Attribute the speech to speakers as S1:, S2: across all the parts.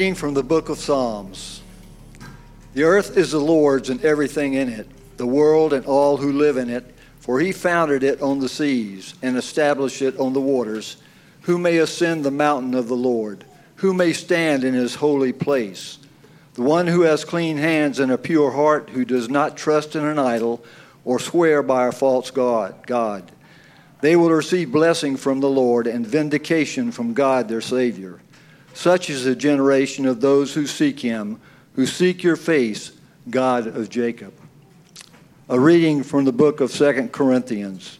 S1: reading from the book of Psalms. The earth is the Lord's and everything in it, the world and all who live in it, for he founded it on the seas and established it on the waters. Who may ascend the mountain of the Lord? Who may stand in his holy place? The one who has clean hands and a pure heart, who does not trust in an idol or swear by a false God. God. They will receive blessing from the Lord and vindication from God their Savior. Such is the generation of those who seek him, who seek your face, God of Jacob. A reading from the book of Second Corinthians.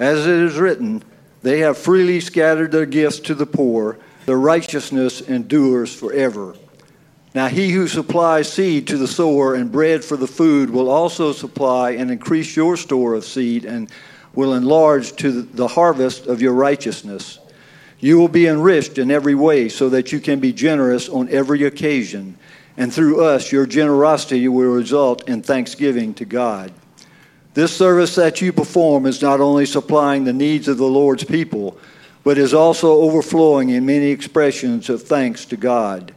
S1: As it is written, they have freely scattered their gifts to the poor, their righteousness endures forever. Now he who supplies seed to the sower and bread for the food will also supply and increase your store of seed and will enlarge to the harvest of your righteousness. You will be enriched in every way so that you can be generous on every occasion. And through us, your generosity will result in thanksgiving to God. This service that you perform is not only supplying the needs of the Lord's people, but is also overflowing in many expressions of thanks to God.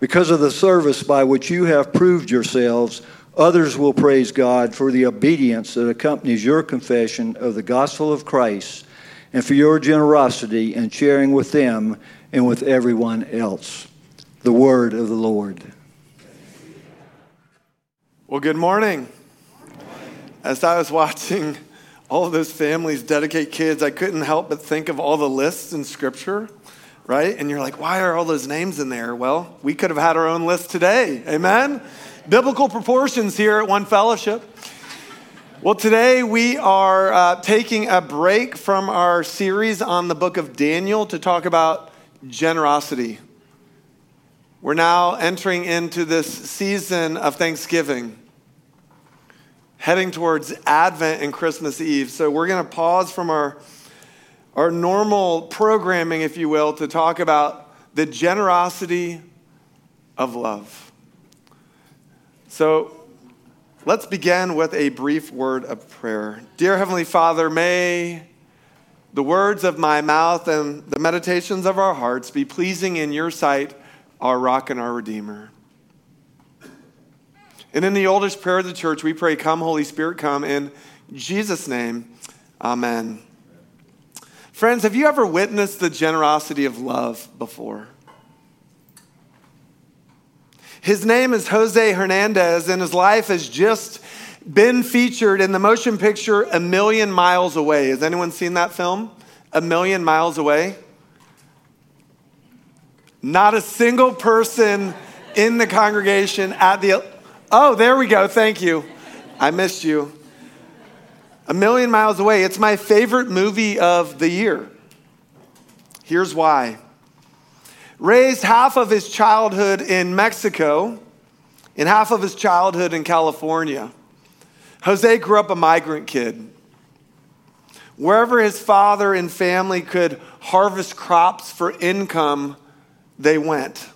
S1: Because of the service by which you have proved yourselves, others will praise God for the obedience that accompanies your confession of the gospel of Christ and for your generosity in sharing with them and with everyone else. The word of the Lord.
S2: Well, good morning. As I was watching all of those families dedicate kids, I couldn't help but think of all the lists in Scripture, right? And you're like, why are all those names in there? Well, we could have had our own list today. Amen? Biblical proportions here at One Fellowship. Well, today we are uh, taking a break from our series on the book of Daniel to talk about generosity. We're now entering into this season of Thanksgiving, heading towards Advent and Christmas Eve. So we're going to pause from our, our normal programming, if you will, to talk about the generosity of love. So Let's begin with a brief word of prayer. Dear Heavenly Father, may the words of my mouth and the meditations of our hearts be pleasing in your sight, our rock and our redeemer. And in the oldest prayer of the church, we pray, Come, Holy Spirit, come. In Jesus' name, amen. Friends, have you ever witnessed the generosity of love before? His name is Jose Hernandez, and his life has just been featured in the motion picture A Million Miles Away. Has anyone seen that film? A Million Miles Away? Not a single person in the congregation at the. Oh, there we go. Thank you. I missed you. A Million Miles Away. It's my favorite movie of the year. Here's why raised half of his childhood in Mexico and half of his childhood in California. Jose grew up a migrant kid. Wherever his father and family could harvest crops for income, they went.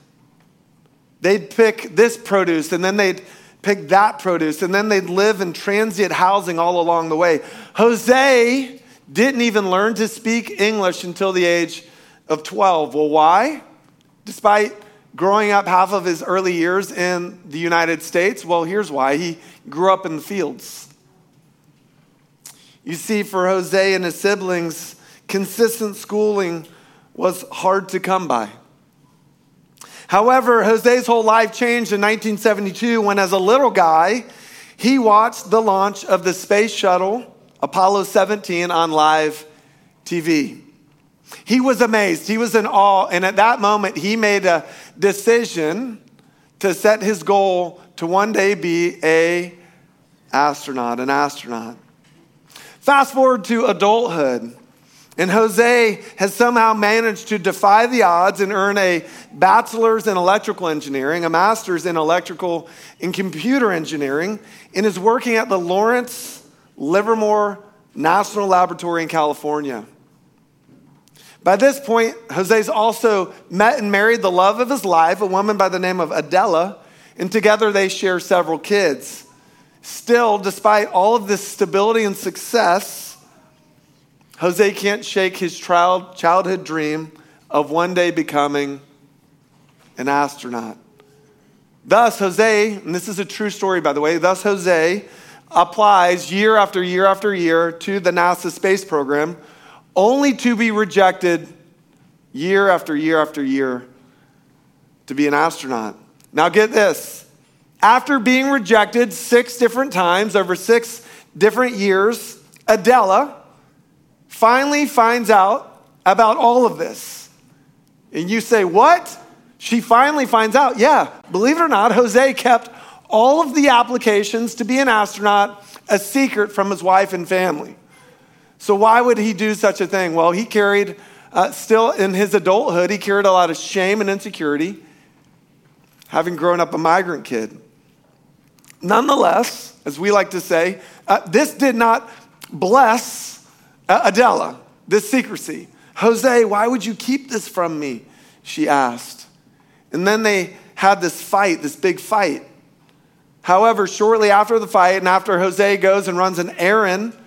S2: They'd pick this produce and then they'd pick that produce and then they'd live in transient housing all along the way. Jose didn't even learn to speak English until the age of 12. Well, why? Despite growing up half of his early years in the United States? Well, here's why he grew up in the fields. You see, for Jose and his siblings, consistent schooling was hard to come by. However, Jose's whole life changed in 1972 when, as a little guy, he watched the launch of the space shuttle Apollo 17 on live TV. He was amazed. He was in awe. And at that moment, he made a decision to set his goal to one day be a astronaut, an astronaut. Fast forward to adulthood. And Jose has somehow managed to defy the odds and earn a bachelor's in electrical engineering, a master's in electrical and computer engineering, and is working at the Lawrence Livermore National Laboratory in California. By this point, Jose's also met and married the love of his life, a woman by the name of Adela, and together they share several kids. Still, despite all of this stability and success, Jose can't shake his childhood dream of one day becoming an astronaut. Thus, Jose, and this is a true story, by the way, thus, Jose applies year after year after year to the NASA space program, only to be rejected year after year after year to be an astronaut. Now, get this. After being rejected six different times over six different years, Adela finally finds out about all of this. And you say, What? She finally finds out, yeah, believe it or not, Jose kept all of the applications to be an astronaut a secret from his wife and family. So, why would he do such a thing? Well, he carried, uh, still in his adulthood, he carried a lot of shame and insecurity, having grown up a migrant kid. Nonetheless, as we like to say, uh, this did not bless uh, Adela, this secrecy. Jose, why would you keep this from me? She asked. And then they had this fight, this big fight. However, shortly after the fight, and after Jose goes and runs an errand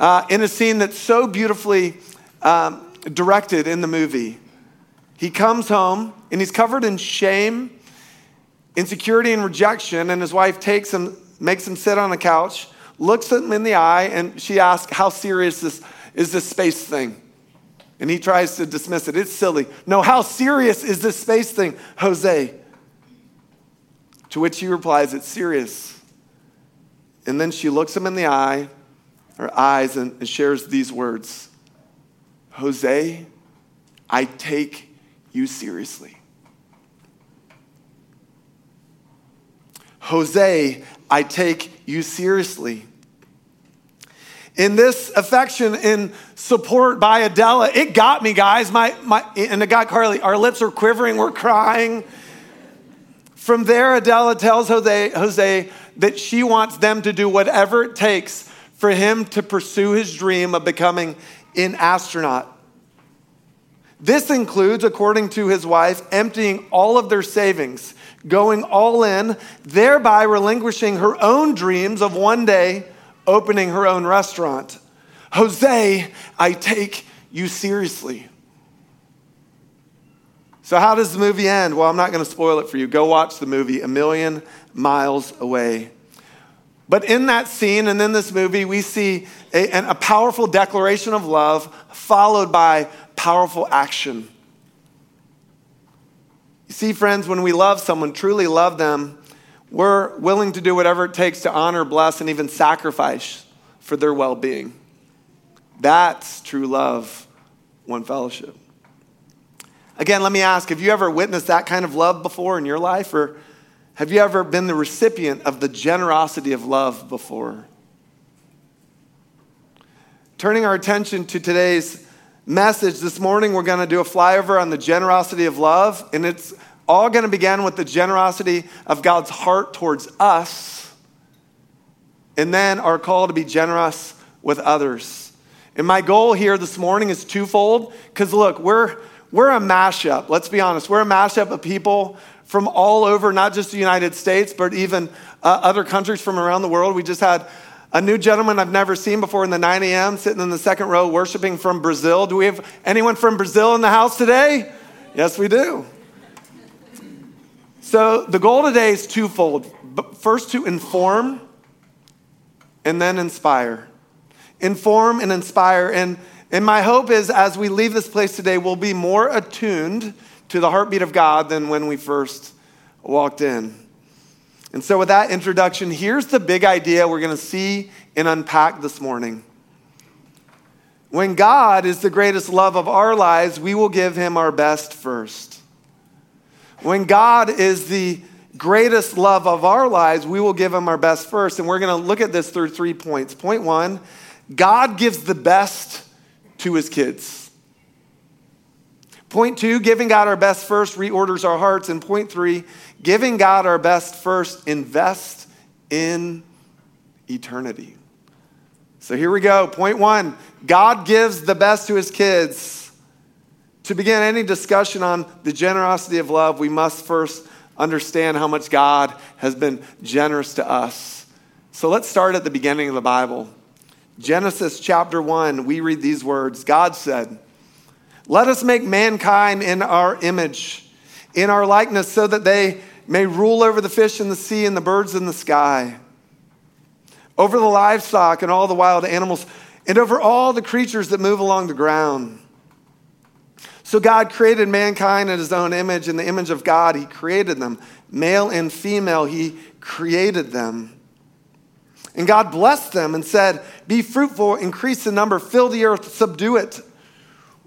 S2: uh, in a scene that's so beautifully um, directed in the movie, he comes home and he's covered in shame, insecurity, and rejection. And his wife takes him, makes him sit on a couch, looks him in the eye, and she asks, How serious is, is this space thing? And he tries to dismiss it. It's silly. No, how serious is this space thing, Jose? To which he replies, It's serious. And then she looks him in the eye, her eyes, and shares these words Jose, I take you seriously. Jose, I take you seriously in this affection and support by Adela, it got me, guys. My, my, and it got Carly. Our lips are quivering, we're crying. From there, Adela tells Jose, Jose that she wants them to do whatever it takes for him to pursue his dream of becoming an astronaut. This includes, according to his wife, emptying all of their savings, going all in, thereby relinquishing her own dreams of one day opening her own restaurant. Jose, I take you seriously. So, how does the movie end? Well, I'm not going to spoil it for you. Go watch the movie, A Million Miles Away. But in that scene and in this movie, we see a, a powerful declaration of love followed by powerful action. You see, friends, when we love someone, truly love them, we're willing to do whatever it takes to honor, bless, and even sacrifice for their well being. That's true love, one fellowship. Again, let me ask have you ever witnessed that kind of love before in your life? Or have you ever been the recipient of the generosity of love before? Turning our attention to today's message this morning, we're going to do a flyover on the generosity of love, and it's all going to begin with the generosity of God's heart towards us, and then our call to be generous with others. And my goal here this morning is twofold because look, we're, we're a mashup. Let's be honest. We're a mashup of people from all over, not just the United States, but even uh, other countries from around the world. We just had a new gentleman I've never seen before in the 9 a.m. sitting in the second row worshiping from Brazil. Do we have anyone from Brazil in the house today? Yes, we do. So the goal today is twofold. First, to inform and then inspire. Inform and inspire. And, and my hope is as we leave this place today, we'll be more attuned to the heartbeat of God than when we first walked in. And so, with that introduction, here's the big idea we're going to see and unpack this morning. When God is the greatest love of our lives, we will give him our best first. When God is the greatest love of our lives, we will give him our best first. And we're going to look at this through three points. Point one God gives the best to his kids. Point two, giving God our best first reorders our hearts. And point three, giving God our best first invest in eternity. So here we go. Point one God gives the best to his kids. To begin any discussion on the generosity of love, we must first understand how much God has been generous to us. So let's start at the beginning of the Bible. Genesis chapter 1, we read these words God said, Let us make mankind in our image, in our likeness so that they may rule over the fish in the sea and the birds in the sky, over the livestock and all the wild animals, and over all the creatures that move along the ground. So God created mankind in his own image. In the image of God, he created them. Male and female, he created them. And God blessed them and said, Be fruitful, increase in number, fill the earth, subdue it.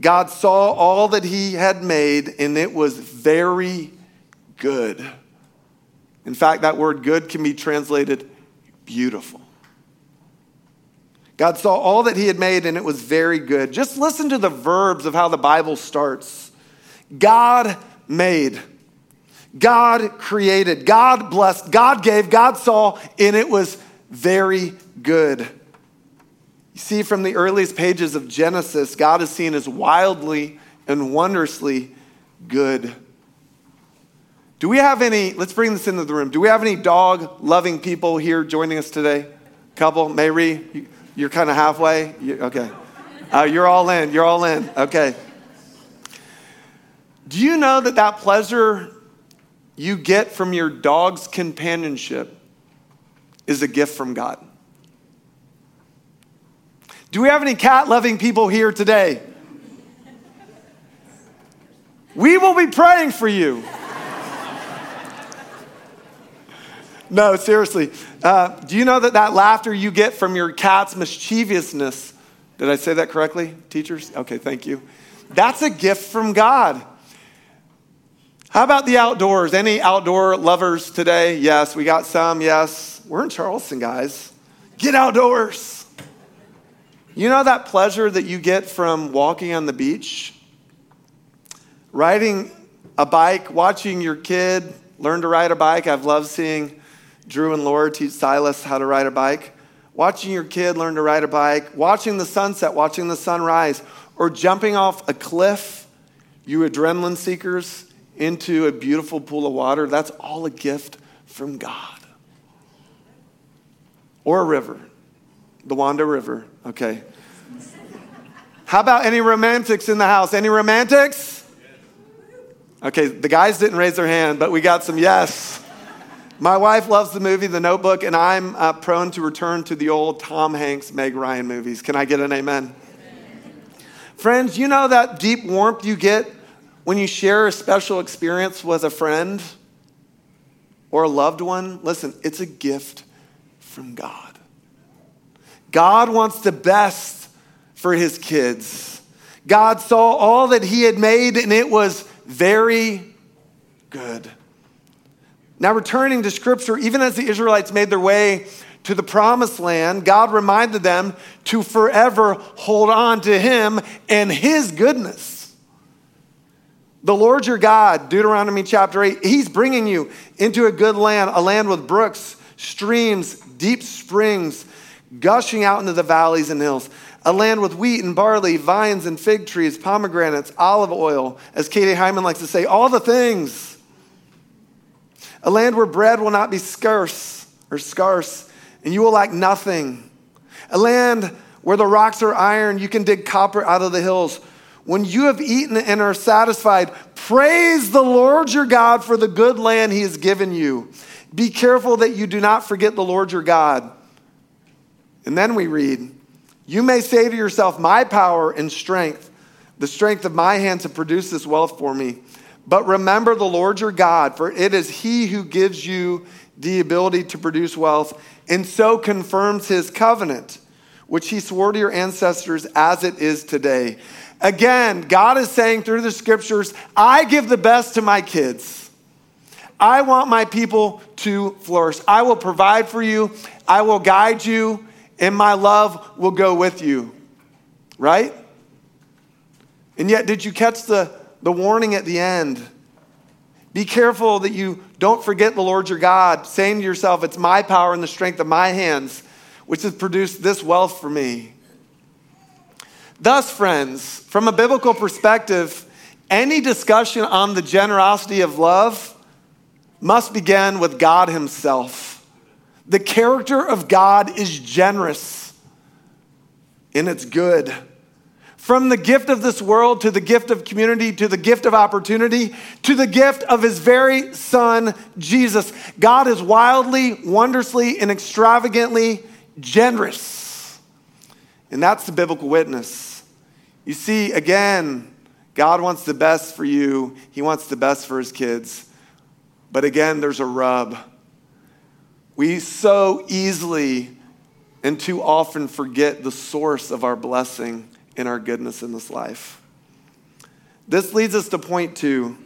S2: God saw all that he had made, and it was very good. In fact, that word good can be translated beautiful. God saw all that he had made, and it was very good. Just listen to the verbs of how the Bible starts God made. God created, God blessed, God gave, God saw, and it was very good. You see, from the earliest pages of Genesis, God is seen as wildly and wondrously good. Do we have any, let's bring this into the room. Do we have any dog loving people here joining us today? Couple, Mary, you're kind of halfway? You, okay. Uh, you're all in, you're all in. Okay. Do you know that that pleasure you get from your dog's companionship is a gift from God. Do we have any cat loving people here today? We will be praying for you. no, seriously. Uh, do you know that that laughter you get from your cat's mischievousness, did I say that correctly, teachers? Okay, thank you. That's a gift from God. How about the outdoors? Any outdoor lovers today? Yes, we got some. Yes. We're in Charleston, guys. Get outdoors. You know that pleasure that you get from walking on the beach? Riding a bike, watching your kid learn to ride a bike. I've loved seeing Drew and Laura teach Silas how to ride a bike. Watching your kid learn to ride a bike, watching the sunset, watching the sunrise, or jumping off a cliff, you adrenaline seekers into a beautiful pool of water, that's all a gift from God. Or a river, the Wando River, okay. How about any romantics in the house? Any romantics? Okay, the guys didn't raise their hand, but we got some yes. My wife loves the movie The Notebook, and I'm uh, prone to return to the old Tom Hanks, Meg Ryan movies. Can I get an amen? amen? Friends, you know that deep warmth you get when you share a special experience with a friend or a loved one, listen, it's a gift from God. God wants the best for his kids. God saw all that he had made and it was very good. Now, returning to scripture, even as the Israelites made their way to the promised land, God reminded them to forever hold on to him and his goodness. The Lord your God, Deuteronomy chapter 8, he's bringing you into a good land, a land with brooks, streams, deep springs gushing out into the valleys and hills, a land with wheat and barley, vines and fig trees, pomegranates, olive oil, as Katie Hyman likes to say, all the things. A land where bread will not be scarce or scarce, and you will lack nothing. A land where the rocks are iron, you can dig copper out of the hills when you have eaten and are satisfied, praise the Lord your God for the good land he has given you. Be careful that you do not forget the Lord your God. And then we read, You may say to yourself, My power and strength, the strength of my hands have produced this wealth for me. But remember the Lord your God, for it is he who gives you the ability to produce wealth and so confirms his covenant, which he swore to your ancestors as it is today. Again, God is saying through the scriptures, I give the best to my kids. I want my people to flourish. I will provide for you, I will guide you, and my love will go with you. Right? And yet, did you catch the, the warning at the end? Be careful that you don't forget the Lord your God, saying to yourself, It's my power and the strength of my hands which has produced this wealth for me. Thus, friends, from a biblical perspective, any discussion on the generosity of love must begin with God Himself. The character of God is generous and it's good. From the gift of this world to the gift of community to the gift of opportunity to the gift of his very son, Jesus. God is wildly, wondrously, and extravagantly generous. And that's the biblical witness. You see, again, God wants the best for you, He wants the best for His kids. But again, there's a rub. We so easily and too often forget the source of our blessing and our goodness in this life. This leads us to point two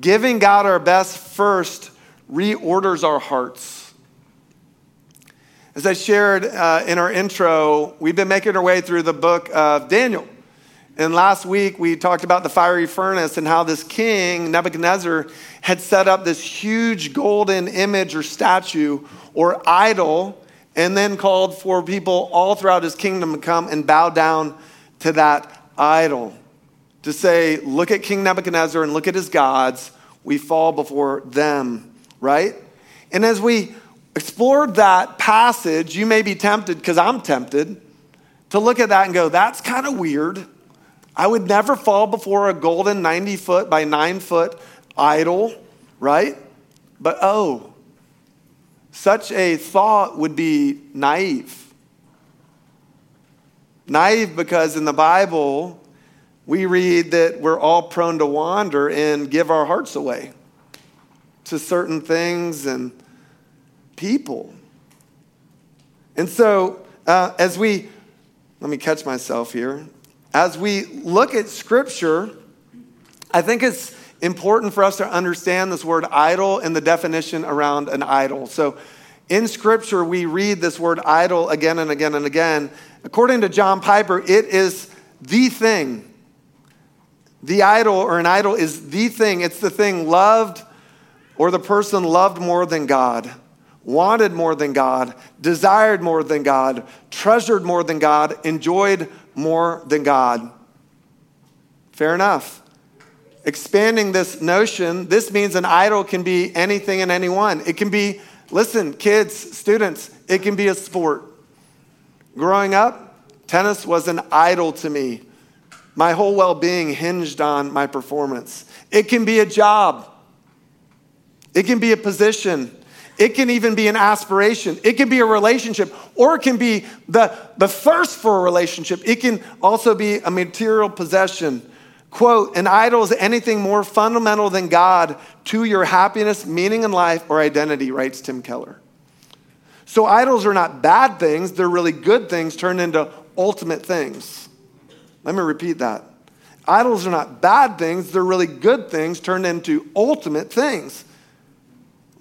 S2: giving God our best first reorders our hearts. As I shared uh, in our intro, we've been making our way through the book of Daniel. And last week we talked about the fiery furnace and how this king, Nebuchadnezzar, had set up this huge golden image or statue or idol and then called for people all throughout his kingdom to come and bow down to that idol. To say, look at King Nebuchadnezzar and look at his gods, we fall before them, right? And as we explored that passage, you may be tempted, because I'm tempted, to look at that and go, that's kind of weird. I would never fall before a golden 90 foot by 9 foot idol, right? But oh, such a thought would be naive. Naive because in the Bible, we read that we're all prone to wander and give our hearts away to certain things and people. And so, uh, as we, let me catch myself here. As we look at Scripture, I think it's important for us to understand this word idol and the definition around an idol. So, in Scripture, we read this word idol again and again and again. According to John Piper, it is the thing. The idol or an idol is the thing. It's the thing loved or the person loved more than God, wanted more than God, desired more than God, treasured more than God, enjoyed more than God. Fair enough. Expanding this notion, this means an idol can be anything and anyone. It can be, listen, kids, students, it can be a sport. Growing up, tennis was an idol to me. My whole well being hinged on my performance. It can be a job, it can be a position, it can even be an aspiration. It can be a relationship, or it can be the, the thirst for a relationship. It can also be a material possession. Quote, an idol is anything more fundamental than God to your happiness, meaning in life, or identity, writes Tim Keller. So idols are not bad things, they're really good things turned into ultimate things. Let me repeat that. Idols are not bad things, they're really good things turned into ultimate things.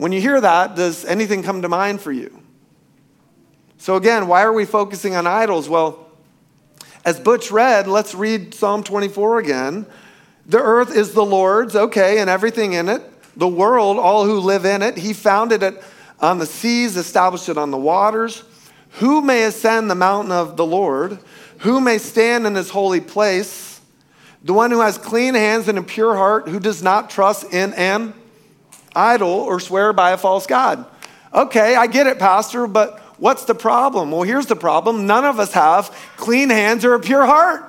S2: When you hear that, does anything come to mind for you? So, again, why are we focusing on idols? Well, as Butch read, let's read Psalm 24 again. The earth is the Lord's, okay, and everything in it. The world, all who live in it. He founded it on the seas, established it on the waters. Who may ascend the mountain of the Lord? Who may stand in his holy place? The one who has clean hands and a pure heart, who does not trust in an idol or swear by a false God. Okay, I get it, Pastor, but what's the problem? Well, here's the problem none of us have clean hands or a pure heart.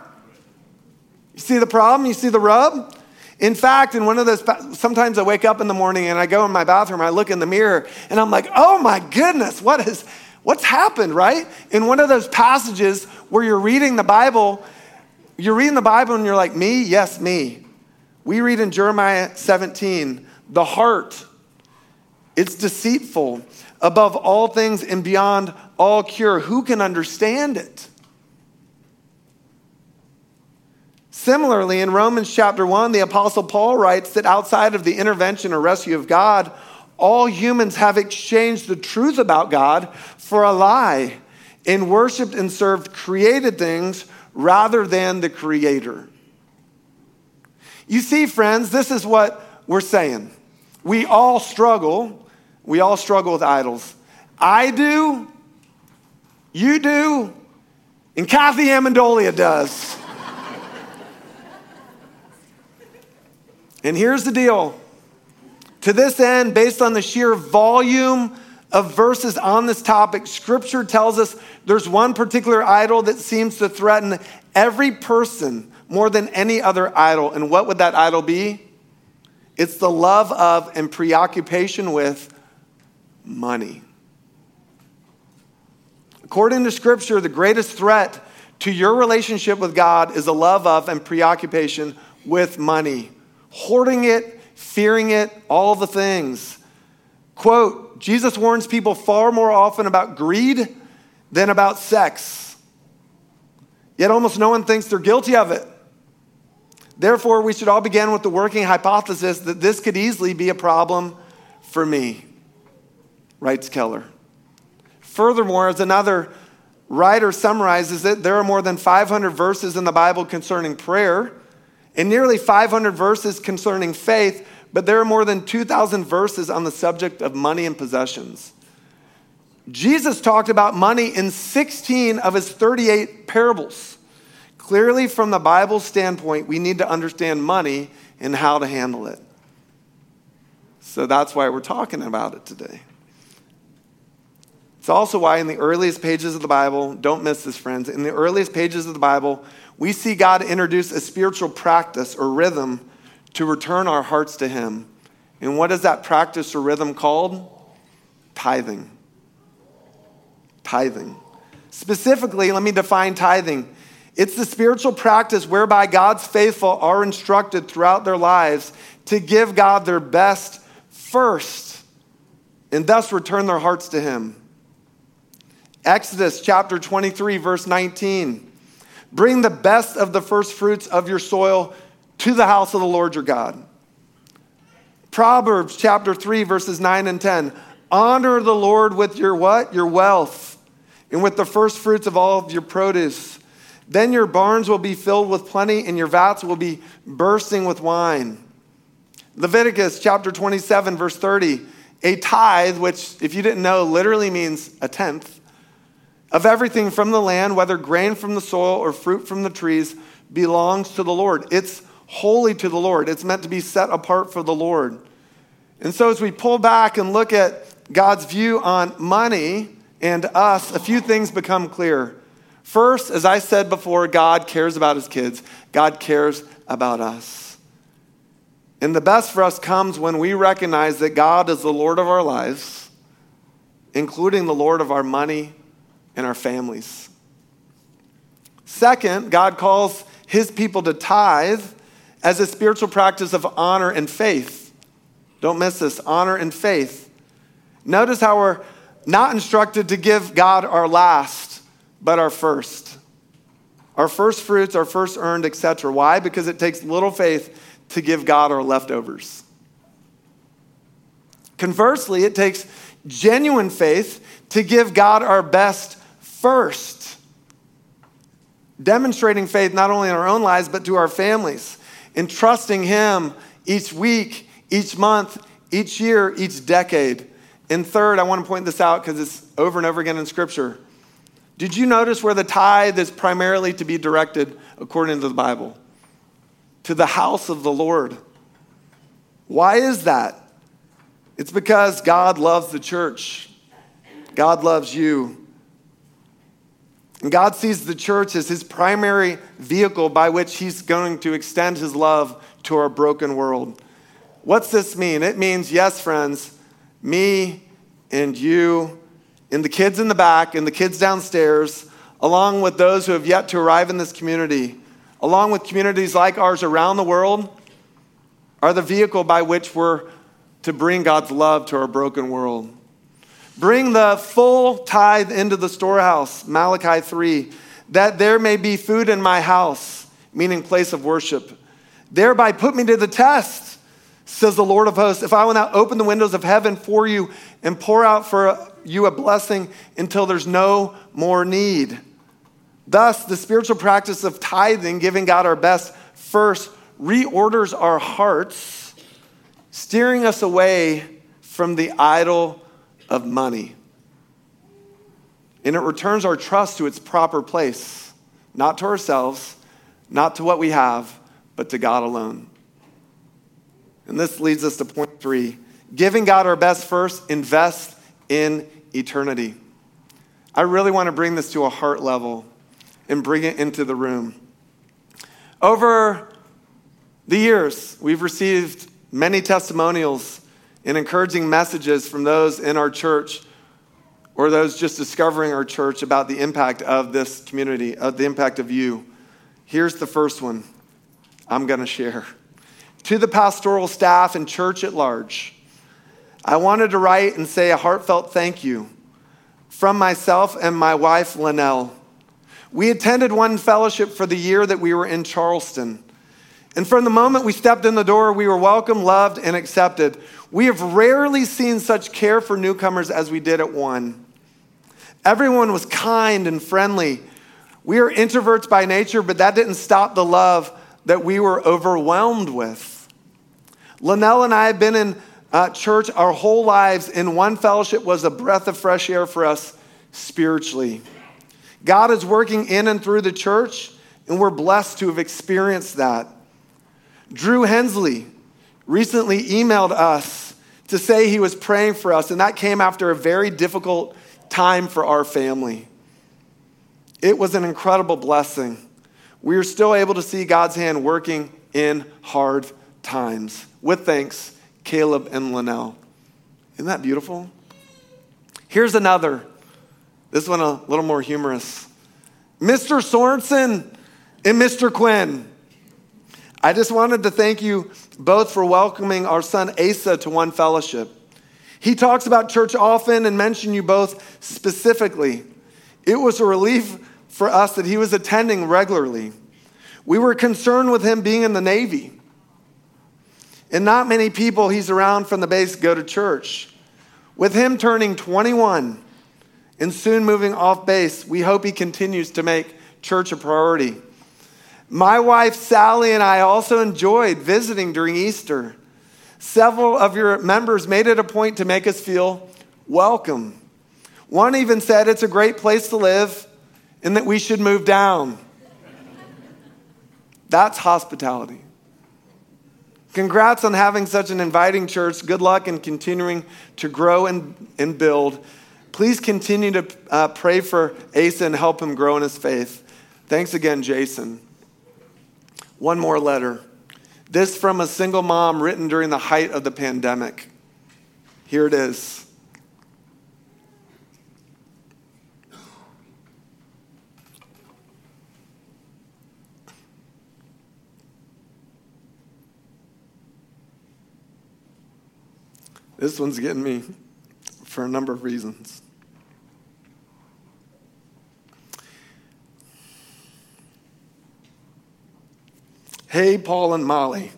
S2: You see the problem? You see the rub? In fact, in one of those, sometimes I wake up in the morning and I go in my bathroom, I look in the mirror, and I'm like, oh my goodness, what is, what's happened, right? In one of those passages where you're reading the Bible, you're reading the Bible and you're like, me? Yes, me. We read in Jeremiah 17, the heart, it's deceitful above all things and beyond all cure. Who can understand it? Similarly, in Romans chapter 1, the Apostle Paul writes that outside of the intervention or rescue of God, all humans have exchanged the truth about God for a lie and worshiped and served created things rather than the Creator. You see, friends, this is what we're saying. We all struggle. We all struggle with idols. I do. You do. And Kathy Amendolia does. and here's the deal. To this end, based on the sheer volume of verses on this topic, Scripture tells us there's one particular idol that seems to threaten every person more than any other idol. And what would that idol be? It's the love of and preoccupation with money. According to Scripture, the greatest threat to your relationship with God is a love of and preoccupation with money, hoarding it, fearing it, all the things. Quote Jesus warns people far more often about greed than about sex. Yet almost no one thinks they're guilty of it. Therefore, we should all begin with the working hypothesis that this could easily be a problem for me, writes Keller. Furthermore, as another writer summarizes it, there are more than 500 verses in the Bible concerning prayer and nearly 500 verses concerning faith, but there are more than 2,000 verses on the subject of money and possessions. Jesus talked about money in 16 of his 38 parables. Clearly, from the Bible standpoint, we need to understand money and how to handle it. So that's why we're talking about it today. It's also why, in the earliest pages of the Bible, don't miss this, friends, in the earliest pages of the Bible, we see God introduce a spiritual practice or rhythm to return our hearts to Him. And what is that practice or rhythm called? Tithing. Tithing. Specifically, let me define tithing. It's the spiritual practice whereby God's faithful are instructed throughout their lives to give God their best first and thus return their hearts to Him. Exodus chapter 23, verse 19. Bring the best of the first fruits of your soil to the house of the Lord your God. Proverbs chapter 3, verses 9 and 10. Honor the Lord with your what? Your wealth, and with the first fruits of all of your produce. Then your barns will be filled with plenty, and your vats will be bursting with wine. Leviticus chapter 27, verse 30. A tithe, which, if you didn't know, literally means a tenth, of everything from the land, whether grain from the soil or fruit from the trees, belongs to the Lord. It's holy to the Lord, it's meant to be set apart for the Lord. And so, as we pull back and look at God's view on money and us, a few things become clear. First, as I said before, God cares about his kids, God cares about us. And the best for us comes when we recognize that God is the Lord of our lives, including the Lord of our money and our families. Second, God calls his people to tithe as a spiritual practice of honor and faith. Don't miss this honor and faith. Notice how we're not instructed to give God our last but our first. Our first fruits, our first earned, etc. Why? Because it takes little faith to give God our leftovers. Conversely, it takes genuine faith to give God our best first. Demonstrating faith not only in our own lives, but to our families, in trusting Him each week, each month, each year, each decade. And third, I want to point this out because it's over and over again in Scripture. Did you notice where the tithe is primarily to be directed according to the Bible? To the house of the Lord. Why is that? It's because God loves the church. God loves you. And God sees the church as his primary vehicle by which he's going to extend his love to our broken world. What's this mean? It means, yes, friends, me and you and the kids in the back and the kids downstairs, along with those who have yet to arrive in this community, along with communities like ours around the world, are the vehicle by which we're to bring God's love to our broken world. Bring the full tithe into the storehouse, Malachi 3, that there may be food in my house, meaning place of worship. Thereby put me to the test, says the Lord of hosts, if I will not open the windows of heaven for you and pour out for you a blessing until there's no more need. Thus, the spiritual practice of tithing, giving God our best first, reorders our hearts steering us away from the idol of money. And it returns our trust to its proper place, not to ourselves, not to what we have, but to God alone. And this leads us to point three giving God our best first, invest in eternity. I really want to bring this to a heart level and bring it into the room. Over the years, we've received many testimonials and encouraging messages from those in our church or those just discovering our church about the impact of this community, of the impact of you. Here's the first one I'm going to share. To the pastoral staff and church at large, I wanted to write and say a heartfelt thank you from myself and my wife, Linnell. We attended one fellowship for the year that we were in Charleston. And from the moment we stepped in the door, we were welcomed, loved, and accepted. We have rarely seen such care for newcomers as we did at one. Everyone was kind and friendly. We are introverts by nature, but that didn't stop the love that we were overwhelmed with. Linnell and I have been in uh, church our whole lives, in one fellowship was a breath of fresh air for us spiritually. God is working in and through the church, and we're blessed to have experienced that. Drew Hensley recently emailed us to say he was praying for us, and that came after a very difficult time for our family. It was an incredible blessing. We are still able to see God's hand working in hard times. With thanks, Caleb and Linnell. Isn't that beautiful? Here's another. This one a little more humorous. Mr. Sorensen and Mr. Quinn. I just wanted to thank you both for welcoming our son Asa to one fellowship. He talks about church often and mentioned you both specifically. It was a relief for us that he was attending regularly. We were concerned with him being in the Navy. And not many people he's around from the base go to church. With him turning 21 and soon moving off base, we hope he continues to make church a priority. My wife Sally and I also enjoyed visiting during Easter. Several of your members made it a point to make us feel welcome. One even said it's a great place to live and that we should move down. That's hospitality. Congrats on having such an inviting church. Good luck in continuing to grow and, and build. Please continue to uh, pray for Asa and help him grow in his faith. Thanks again, Jason. One more letter. This from a single mom written during the height of the pandemic. Here it is. This one's getting me for a number of reasons. Hey, Paul and Molly.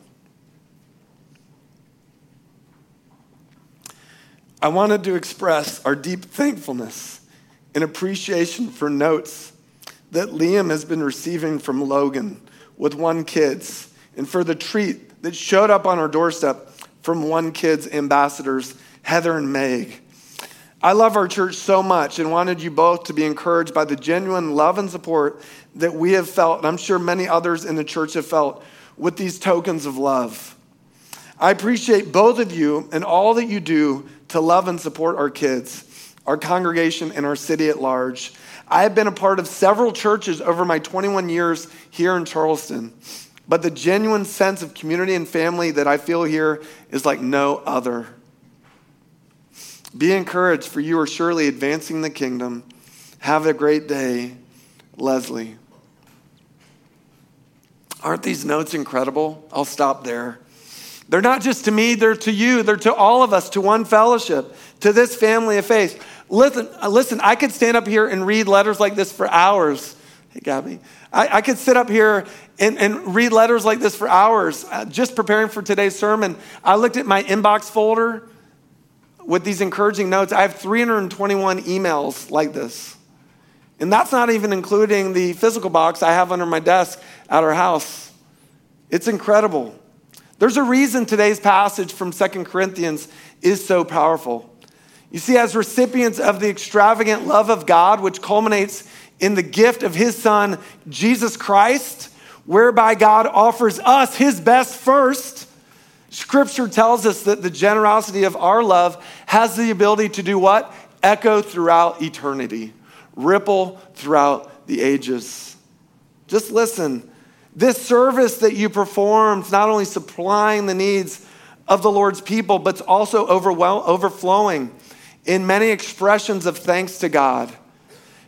S2: I wanted to express our deep thankfulness and appreciation for notes that Liam has been receiving from Logan with One Kids and for the treat that showed up on our doorstep from One Kids ambassadors, Heather and Meg. I love our church so much and wanted you both to be encouraged by the genuine love and support that we have felt, and I'm sure many others in the church have felt, with these tokens of love. I appreciate both of you and all that you do to love and support our kids, our congregation, and our city at large. I have been a part of several churches over my 21 years here in Charleston. But the genuine sense of community and family that I feel here is like no other. Be encouraged, for you are surely advancing the kingdom. Have a great day, Leslie. Aren't these notes incredible? I'll stop there. They're not just to me, they're to you, they're to all of us, to one fellowship, to this family of faith. Listen, uh, listen, I could stand up here and read letters like this for hours. Hey, Gabby. I, I could sit up here and, and, read letters like this for hours. Uh, just preparing for today's sermon, I looked at my inbox folder with these encouraging notes. I have 321 emails like this. And that's not even including the physical box I have under my desk at our house. It's incredible. There's a reason today's passage from Second Corinthians is so powerful. You see, as recipients of the extravagant love of God, which culminates in the gift of his son, Jesus Christ, whereby God offers us his best first, scripture tells us that the generosity of our love has the ability to do what? Echo throughout eternity, ripple throughout the ages. Just listen. This service that you performed, is not only supplying the needs of the Lord's people, but it's also overflowing in many expressions of thanks to God.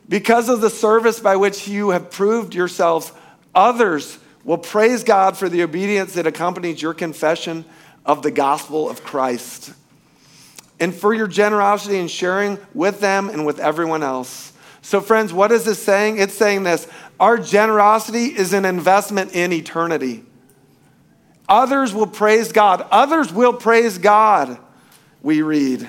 S2: Because of the service by which you have proved yourselves, others will praise God for the obedience that accompanies your confession of the gospel of Christ and for your generosity in sharing with them and with everyone else. So, friends, what is this saying? It's saying this our generosity is an investment in eternity. Others will praise God. Others will praise God, we read.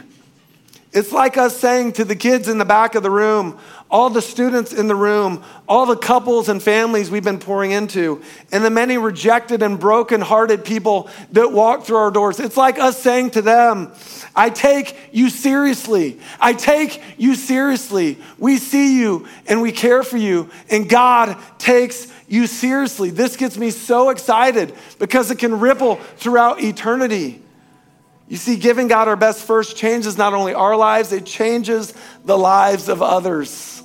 S2: It's like us saying to the kids in the back of the room, all the students in the room, all the couples and families we've been pouring into, and the many rejected and broken-hearted people that walk through our doors. It's like us saying to them, I take you seriously. I take you seriously. We see you and we care for you, and God takes you seriously. This gets me so excited because it can ripple throughout eternity. You see, giving God our best first changes not only our lives, it changes the lives of others.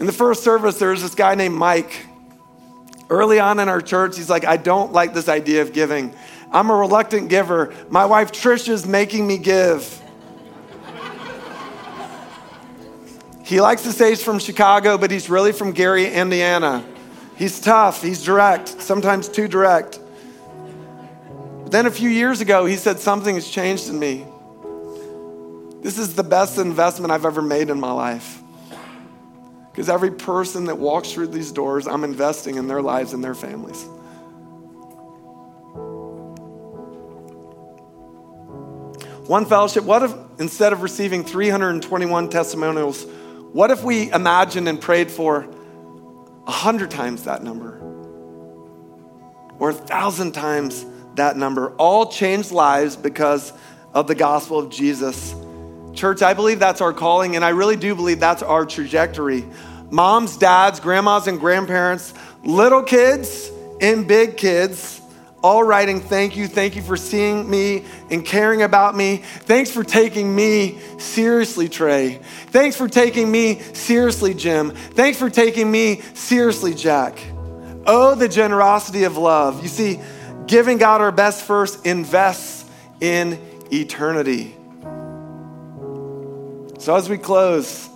S2: In the first service, there was this guy named Mike. Early on in our church, he's like, I don't like this idea of giving. I'm a reluctant giver. My wife Trisha's making me give. he likes to say he's from Chicago, but he's really from Gary, Indiana. He's tough, he's direct, sometimes too direct. But then a few years ago, he said, Something has changed in me. This is the best investment I've ever made in my life. Because every person that walks through these doors, I'm investing in their lives and their families. One fellowship, what if instead of receiving 321 testimonials, what if we imagined and prayed for a hundred times that number? Or a thousand times that number, all changed lives because of the gospel of Jesus. Church, I believe that's our calling, and I really do believe that's our trajectory. Moms, dads, grandmas, and grandparents, little kids and big kids, all writing, Thank you. Thank you for seeing me and caring about me. Thanks for taking me seriously, Trey. Thanks for taking me seriously, Jim. Thanks for taking me seriously, Jack. Oh, the generosity of love. You see, Giving God our best first invests in eternity. So, as we close,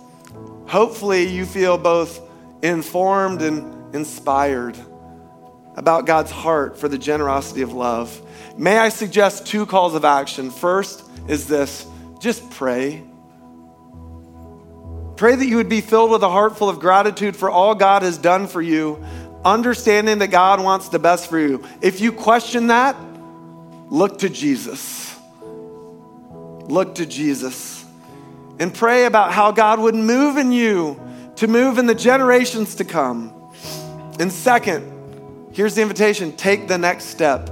S2: hopefully you feel both informed and inspired about God's heart for the generosity of love. May I suggest two calls of action? First is this just pray. Pray that you would be filled with a heart full of gratitude for all God has done for you understanding that God wants the best for you. If you question that, look to Jesus. Look to Jesus. And pray about how God would move in you to move in the generations to come. And second, here's the invitation take the next step.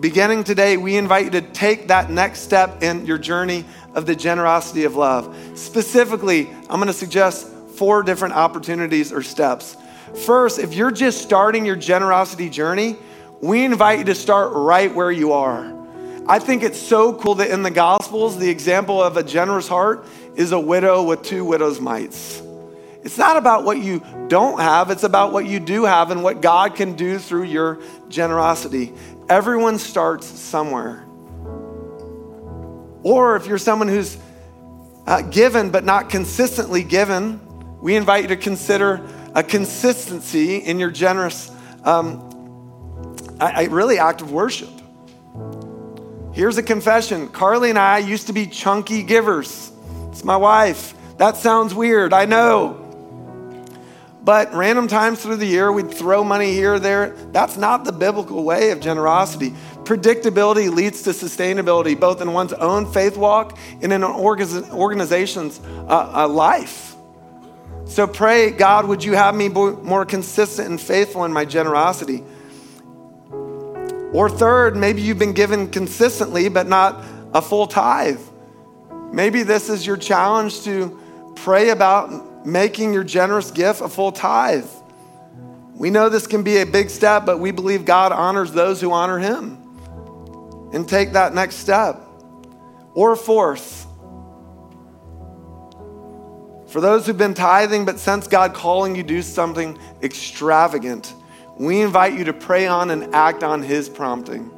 S2: Beginning today, we invite you to take that next step in your journey of the generosity of love. Specifically, I'm going to suggest four different opportunities or steps. First, if you're just starting your generosity journey, we invite you to start right where you are. I think it's so cool that in the Gospels, the example of a generous heart is a widow with two widow's mites. It's not about what you don't have, it's about what you do have and what God can do through your generosity. Everyone starts somewhere. Or if you're someone who's uh, given but not consistently given, we invite you to consider a consistency in your generous, um, I, I really act of worship. Here's a confession Carly and I used to be chunky givers. It's my wife. That sounds weird, I know. But random times through the year, we'd throw money here or there. That's not the biblical way of generosity. Predictability leads to sustainability, both in one's own faith walk and in an organization's uh, uh, life. So pray, God, would you have me more consistent and faithful in my generosity? Or third, maybe you've been given consistently, but not a full tithe. Maybe this is your challenge to pray about making your generous gift a full tithe. We know this can be a big step, but we believe God honors those who honor Him. And take that next step. Or fourth, for those who've been tithing but sense God calling you do something extravagant, we invite you to pray on and act on His prompting.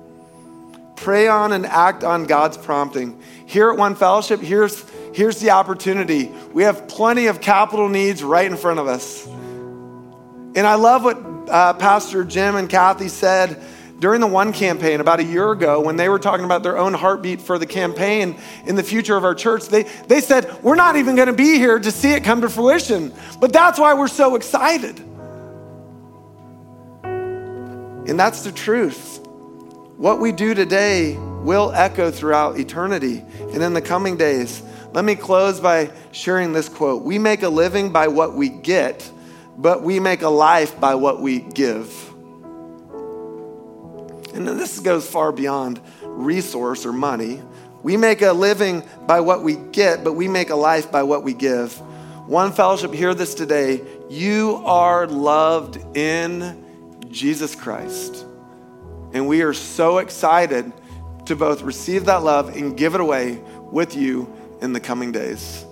S2: Pray on and act on God's prompting. Here at One Fellowship, here's, here's the opportunity. We have plenty of capital needs right in front of us. And I love what uh, Pastor Jim and Kathy said during the One campaign about a year ago when they were talking about their own heartbeat for the campaign in the future of our church. They, they said, We're not even going to be here to see it come to fruition, but that's why we're so excited. And that's the truth. What we do today will echo throughout eternity and in the coming days. Let me close by sharing this quote We make a living by what we get, but we make a life by what we give. And this goes far beyond resource or money. We make a living by what we get, but we make a life by what we give. One fellowship, hear this today. You are loved in Jesus Christ. And we are so excited to both receive that love and give it away with you in the coming days.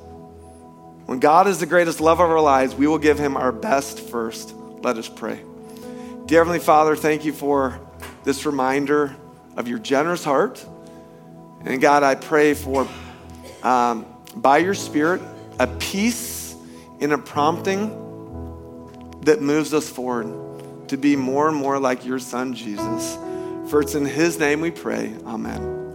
S2: When God is the greatest love of our lives, we will give him our best first. Let us pray. Dear Heavenly Father, thank you for this reminder of your generous heart. And God, I pray for, um, by your Spirit, a peace and a prompting that moves us forward to be more and more like your Son, Jesus. For it's in His name we pray. Amen.